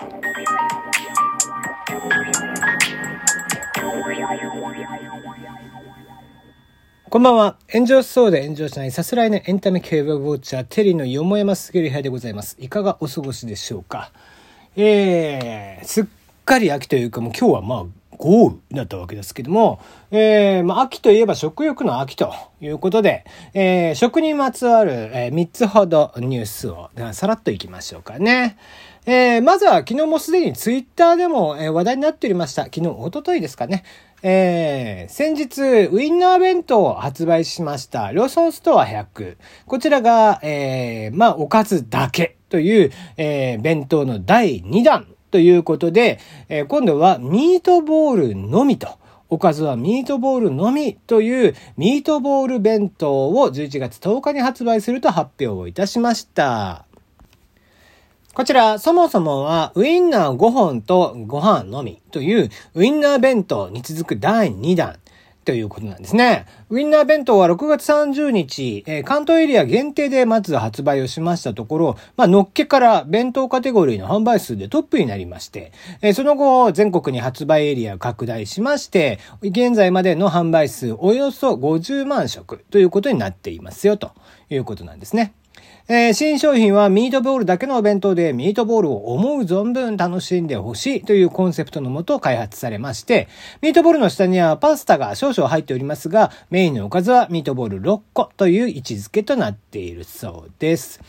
こんばんは。炎上しそうで炎上しないさすらいのエンタメ系ウェブウォッチャー、テリーのよもやますぎる部屋でございます。いかがお過ごしでしょうか？えー、すっかり秋というかもう今日はまあ豪雨だったわけですけども、えー、まあ秋といえば食欲の秋ということで、えー、食にまつわる、えー、3つほどニュースをさらっといきましょうかね。えー、まずは昨日もすでにツイッターでも、え、話題になっておりました。昨日、おとといですかね。えー、先日、ウインナー弁当を発売しました。ローソンストア100。こちらが、えー、まあ、おかずだけという、えー、弁当の第2弾ということで、え、今度はミートボールのみと。おかずはミートボールのみというミートボール弁当を11月10日に発売すると発表をいたしました。こちら、そもそもは、ウインナー5本とご飯のみという、ウインナー弁当に続く第2弾ということなんですね。ウインナー弁当は6月30日、えー、関東エリア限定でまず発売をしましたところ、まあ、のっけから弁当カテゴリーの販売数でトップになりまして、えー、その後、全国に発売エリアを拡大しまして、現在までの販売数およそ50万食ということになっていますよ、ということなんですね。えー、新商品はミートボールだけのお弁当でミートボールを思う存分楽しんでほしいというコンセプトのもと開発されまして、ミートボールの下にはパスタが少々入っておりますが、メインのおかずはミートボール6個という位置づけとなっているそうです。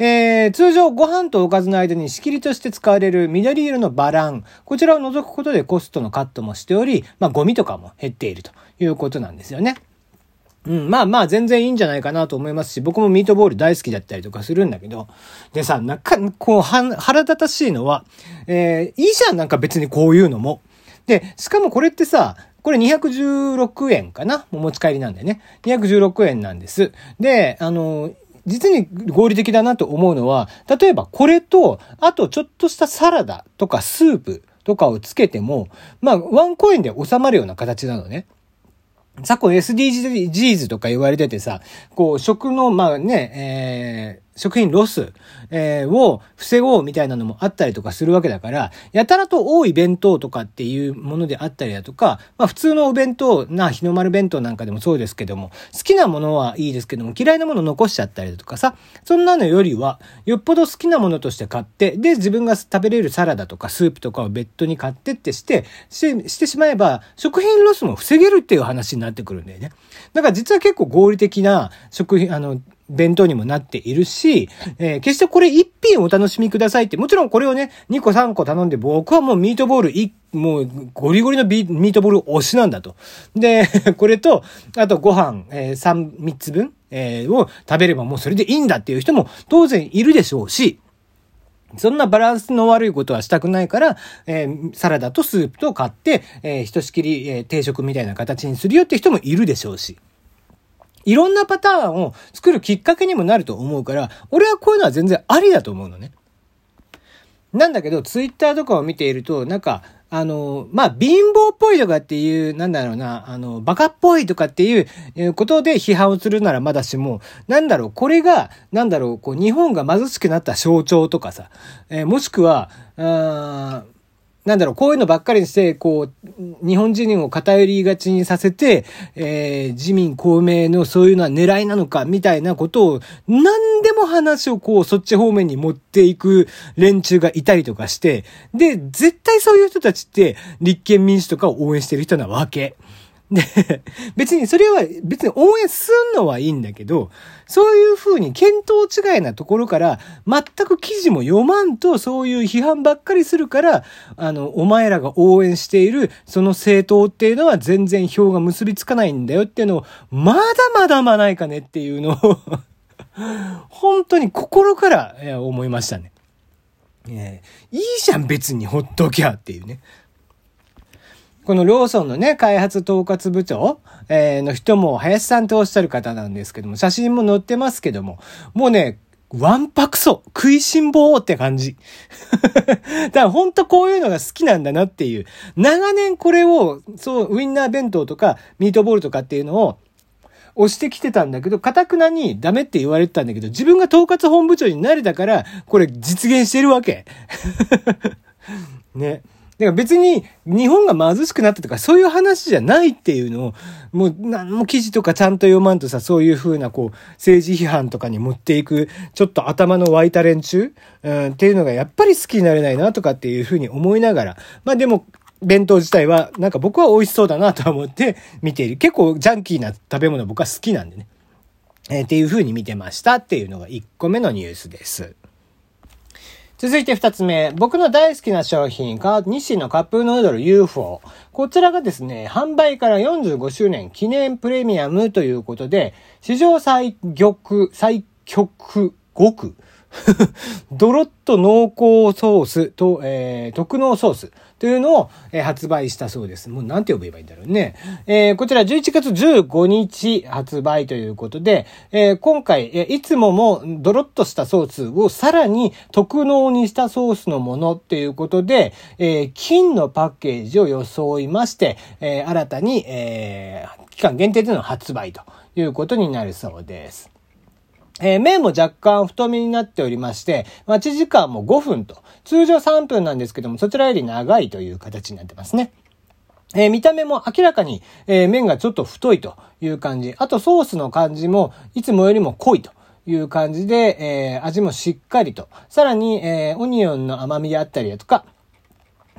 えー、通常ご飯とおかずの間に仕切りとして使われる緑色のバラン。こちらを除くことでコストのカットもしており、まあゴミとかも減っているということなんですよね。うん、まあまあ全然いいんじゃないかなと思いますし、僕もミートボール大好きだったりとかするんだけど、でさ、なんか、こう、腹立たしいのは、えー、いいじゃん、なんか別にこういうのも。で、しかもこれってさ、これ216円かな？お持ち帰りなんでね。216円なんです。で、あの、実に合理的だなと思うのは、例えばこれと、あとちょっとしたサラダとかスープとかをつけても、まあ、ワンコインで収まるような形なのね。昨今 SDGs とか言われててさ、こう、食の、まあね、えー、食品ロス、えー、を防ごうみたいなのもあったりとかするわけだから、やたらと多い弁当とかっていうものであったりだとか、まあ普通のお弁当、な、日の丸弁当なんかでもそうですけども、好きなものはいいですけども、嫌いなもの残しちゃったりだとかさ、そんなのよりは、よっぽど好きなものとして買って、で、自分が食べれるサラダとかスープとかを別途に買ってってして、して、してしまえば、食品ロスも防げるっていう話になってくるんだよね。だから実は結構合理的な食品、あの、弁当にもなっているし、えー、決してこれ一品お楽しみくださいって、もちろんこれをね、2個3個頼んで僕はもうミートボール1、もうゴリゴリのミートボール推しなんだと。で、これと、あとご飯、えー、3、3つ分、えー、を食べればもうそれでいいんだっていう人も当然いるでしょうし、そんなバランスの悪いことはしたくないから、えー、サラダとスープと買って、えー、ひとしきり、えー、定食みたいな形にするよって人もいるでしょうし。いろんなパターンを作るきっかけにもなると思うから、俺はこういうのは全然ありだと思うのね。なんだけど、ツイッターとかを見ていると、なんか、あの、まあ、貧乏っぽいとかっていう、なんだろうな、あの、バカっぽいとかっていうことで批判をするならまだしも、なんだろう、これが、なんだろう、こう、日本が貧しくなった象徴とかさ、えー、もしくは、あなんだろう、こういうのばっかりにして、こう、日本人を偏りがちにさせて、えー、自民公明のそういうのは狙いなのか、みたいなことを、何でも話をこう、そっち方面に持っていく連中がいたりとかして、で、絶対そういう人たちって、立憲民主とかを応援してる人なわけ。で、別にそれは別に応援すんのはいいんだけど、そういうふうに見当違いなところから全く記事も読まんとそういう批判ばっかりするから、あの、お前らが応援しているその政党っていうのは全然票が結びつかないんだよっていうのを、まだまだまないかねっていうのを 本当に心から思いましたね。えー、いいじゃん別にほっときゃっていうね。このローソンのね、開発統括部長、えー、の人も、林さんとおっしゃる方なんですけども、写真も載ってますけども、もうね、ワンパクソ食いしん坊って感じ。だから本当こういうのが好きなんだなっていう。長年これを、そう、ウインナー弁当とか、ミートボールとかっていうのを、押してきてたんだけど、かたくなにダメって言われてたんだけど、自分が統括本部長になれたから、これ実現してるわけ。ね。だから別に日本が貧しくなったとかそういう話じゃないっていうのをもう何も記事とかちゃんと読まんとさそういうふうなこう政治批判とかに持っていくちょっと頭の湧いた連中、うん、っていうのがやっぱり好きになれないなとかっていうふうに思いながらまあでも弁当自体はなんか僕は美味しそうだなと思って見ている結構ジャンキーな食べ物僕は好きなんでね、えー、っていうふうに見てましたっていうのが1個目のニュースです。続いて二つ目。僕の大好きな商品、日清のカップヌードル UFO。こちらがですね、販売から45周年記念プレミアムということで、史上最極、最極、極 ドロッと濃厚ソースと、えー、特濃ソースというのを、え、発売したそうです。もうなんて呼べばいいんだろうね。えー、こちら11月15日発売ということで、えー、今回、えいつももドロッとしたソースをさらに特濃にしたソースのものっていうことで、えー金のパッケージを装いまして、え新たに、え期間限定での発売ということになるそうです。えー、麺も若干太めになっておりまして、待ち時間も5分と、通常3分なんですけども、そちらより長いという形になってますね。えー、見た目も明らかに、えー、麺がちょっと太いという感じ。あとソースの感じもいつもよりも濃いという感じで、え、味もしっかりと。さらに、えオニオンの甘みであったりだとか、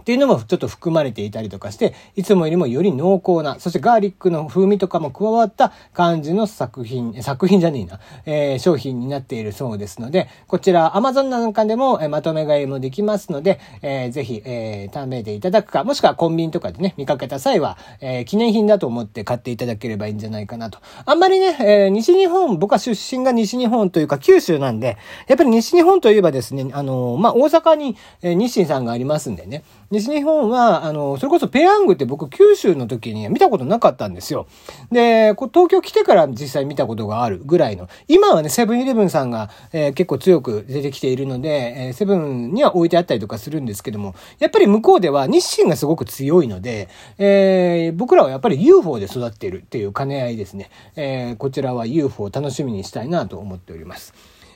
っていうのもちょっと含まれていたりとかして、いつもよりもより濃厚な、そしてガーリックの風味とかも加わった感じの作品、作品じゃねえな、えー、商品になっているそうですので、こちら Amazon なんかでも、えまとめ買いもできますので、えー、ぜひ、えー、食べていただくか、もしくはコンビニとかでね、見かけた際は、えー、記念品だと思って買っていただければいいんじゃないかなと。あんまりね、えー、西日本、僕は出身が西日本というか九州なんで、やっぱり西日本といえばですね、あの、まあ、大阪に、えー、日清さんがありますんでね、西日本は、あの、それこそペヤングって僕九州の時に見たことなかったんですよ。で、東京来てから実際見たことがあるぐらいの。今はね、セブンイレブンさんが、えー、結構強く出てきているので、えー、セブンには置いてあったりとかするんですけども、やっぱり向こうでは日清がすごく強いので、えー、僕らはやっぱり UFO で育っているっていう兼ね合いですね。え、こちらは UFO を楽しみにしたいなと思っております。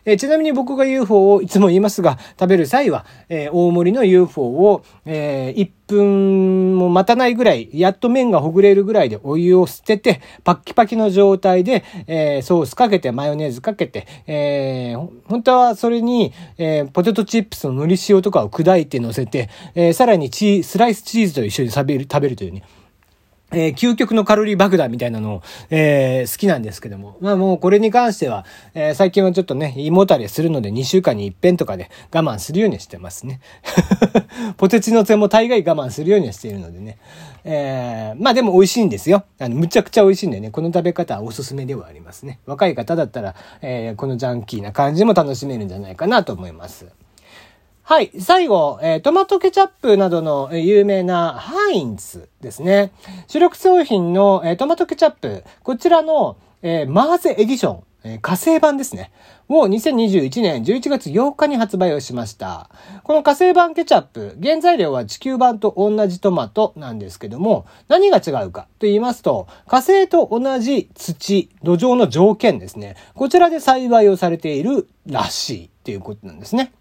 えー、ちなみに僕が UFO をいつも言いますが、食べる際は、えー、大盛りの UFO を、えー、1分も待たないぐらい、やっと麺がほぐれるぐらいでお湯を捨てて、パッキパキの状態で、え、ソースかけて、マヨネーズかけて、え、本当はそれに、え、ポテトチップスの海苔塩とかを砕いて乗せて、え、さらにチー、スライスチーズと一緒に食べる、食べるというね。えー、究極のカロリー爆弾みたいなのを、えー、好きなんですけども。まあもうこれに関しては、えー、最近はちょっとね、胃もたれするので2週間に一遍とかで我慢するようにしてますね。ポテチの線も大概我慢するようにしているのでね。え、まあでも美味しいんですよ。あの、むちゃくちゃ美味しいんでね、この食べ方はおすすめではありますね。若い方だったら、えー、このジャンキーな感じも楽しめるんじゃないかなと思います。はい。最後、えー、トマトケチャップなどの有名なハインツですね。主力商品の、えー、トマトケチャップ。こちらの、えー、マーゼエディション。えー、火星版ですね。を2021年11月8日に発売をしました。この火星版ケチャップ、原材料は地球版と同じトマトなんですけども、何が違うかと言いますと、火星と同じ土、土壌の条件ですね。こちらで栽培をされているらしいっていうことなんですね。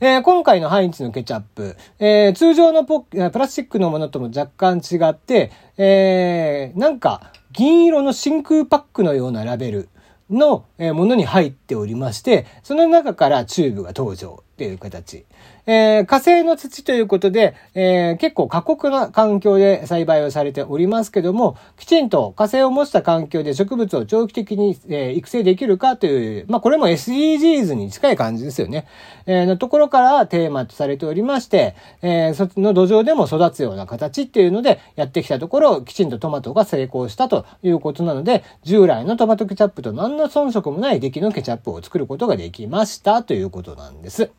えー、今回のハインツのケチャップ、えー、通常のポプラスチックのものとも若干違って、えー、なんか銀色の真空パックのようなラベルのものに入っておりまして、その中からチューブが登場。っていう形。えー、火星の土ということで、えー、結構過酷な環境で栽培をされておりますけども、きちんと火星を持った環境で植物を長期的に、えー、育成できるかという、まあこれも SDGs に近い感じですよね。えー、のところからテーマとされておりまして、えー、そっちの土壌でも育つような形っていうのでやってきたところ、きちんとトマトが成功したということなので、従来のトマトケチャップと何の遜色もない出来のケチャップを作ることができましたということなんです。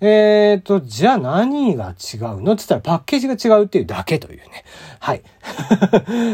えーと、じゃあ何が違うのって言ったらパッケージが違うっていうだけというね。はい。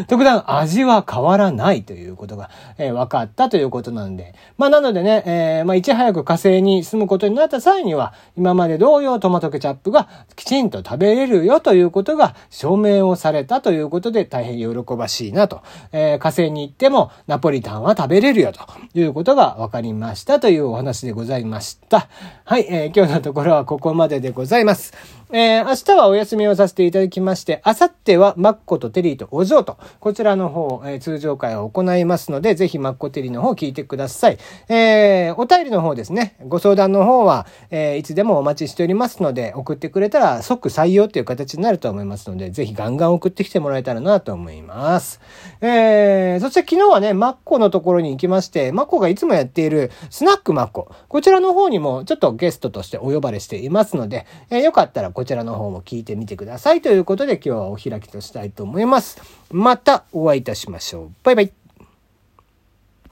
特段味は変わらないということが、えー、分かったということなんで。まあなのでね、えー、まあいち早く火星に住むことになった際には、今まで同様トマトケチャップがきちんと食べれるよということが証明をされたということで大変喜ばしいなと。えー、火星に行ってもナポリタンは食べれるよということが分かりましたというお話でございました。はい、えー、今日のところはここまででございます。えー、明日はお休みをさせていただきまして、明後日はマッコとテリーとお嬢と、こちらの方、えー、通常会を行いますので、ぜひマッコテリーの方聞いてください。えー、お便りの方ですね、ご相談の方は、えー、いつでもお待ちしておりますので、送ってくれたら即採用という形になると思いますので、ぜひガンガン送ってきてもらえたらなと思います。えー、そして昨日はね、マッコのところに行きまして、マッコがいつもやっているスナックマッコ、こちらの方にもちょっとゲストとしてお呼ばれしていますので、えー、よかったらこちらの方も聞いてみてくださいということで今日はお開きとしたいと思います。またお会いいたしましょう。バイバイ。